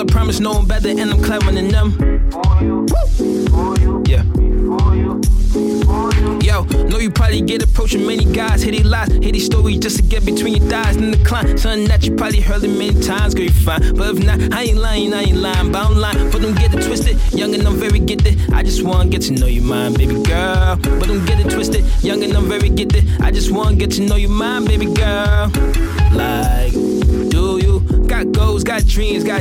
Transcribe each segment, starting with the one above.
Girl, I promise no one better, and I'm clever than them. Yeah. Yo, know you probably get approaching many guys. Hit these lies, hit these stories just to get between your thighs and decline. Something that you probably heard it many times, girl, you fine. But if not, I ain't lying, I ain't lying. But I'm lying, but don't get it twisted. Young and I'm very gifted. I just wanna get to know you, mind, baby girl. But don't get it twisted. Young and I'm very gifted. I just wanna get to know you, mind, baby girl.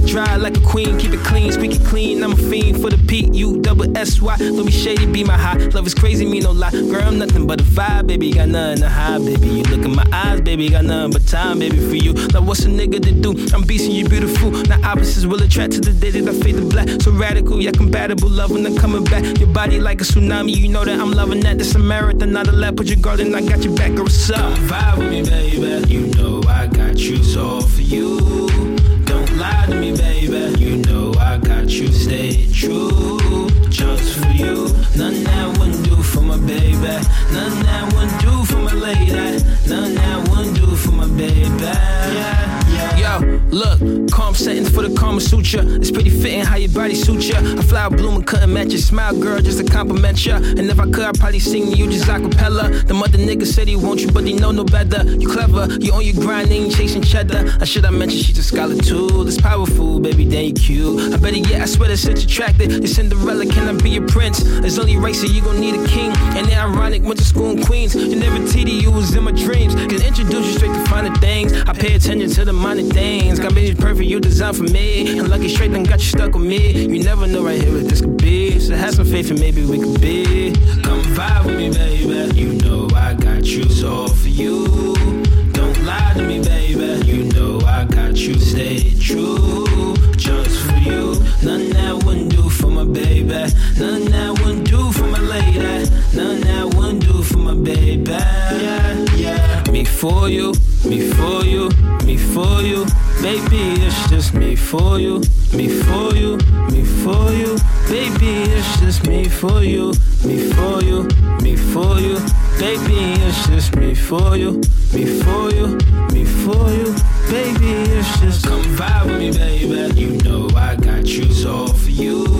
Drive like a queen. Keep it clean, speak it clean. I'm a fiend for the P U double S Y. Don't be shady, be my high. Love is crazy, me no lie. Girl, I'm nothing but a vibe, baby. Got nothing to hide, baby. You look in my eyes, baby. Got nothing but time, baby, for you. Now what's a nigga to do? I'm beasting you, beautiful. Now opposites will attract to the day that I fade to black. So radical, yeah, compatible. Love when I'm coming back. Your body like a tsunami, you know that I'm loving that. This a marathon, not a lap. Put your guard in, I got your back, girl. What's up? Vibe with me, baby. You know None that wouldn't do for my lady. None that wouldn't do for my baby. Look, calm settings for the Kama Sutra. It's pretty fitting how your body suits ya. A flower blooming couldn't match your smile, girl, just to compliment ya. And if I could, I'd probably sing you just acapella. The mother nigga said he want you, but he know no better. You clever, you on your grind, ain't chasing cheddar. I should have mentioned she's a scholar too. It's powerful, baby, then you cute. I better, yeah, I swear that shit's attracted. You're Cinderella, can I be your prince? It's only right, so you gon' need a king. And then ironic, went to school in Queens. You never TD, you was in my dreams. Can introduce I pay attention to the minor things. Got me perfect, you designed for me. And lucky straight then got you stuck with me. You never know right here what this could be. So have some faith and maybe we could be. Come vibe with me, baby. You know I got you, so all for you. Don't lie to me, baby. You know I got you, stay true. Just for you. None that wouldn't do for my baby. None that for you, me for you, me for you. Baby, it's just me for you, me for you, me for you. Baby, it's just me for you, me for you, me for you. Baby, it's just me for you, me for you, me for you. Baby, it's just come vibe with me, baby. You know I got you, all for you.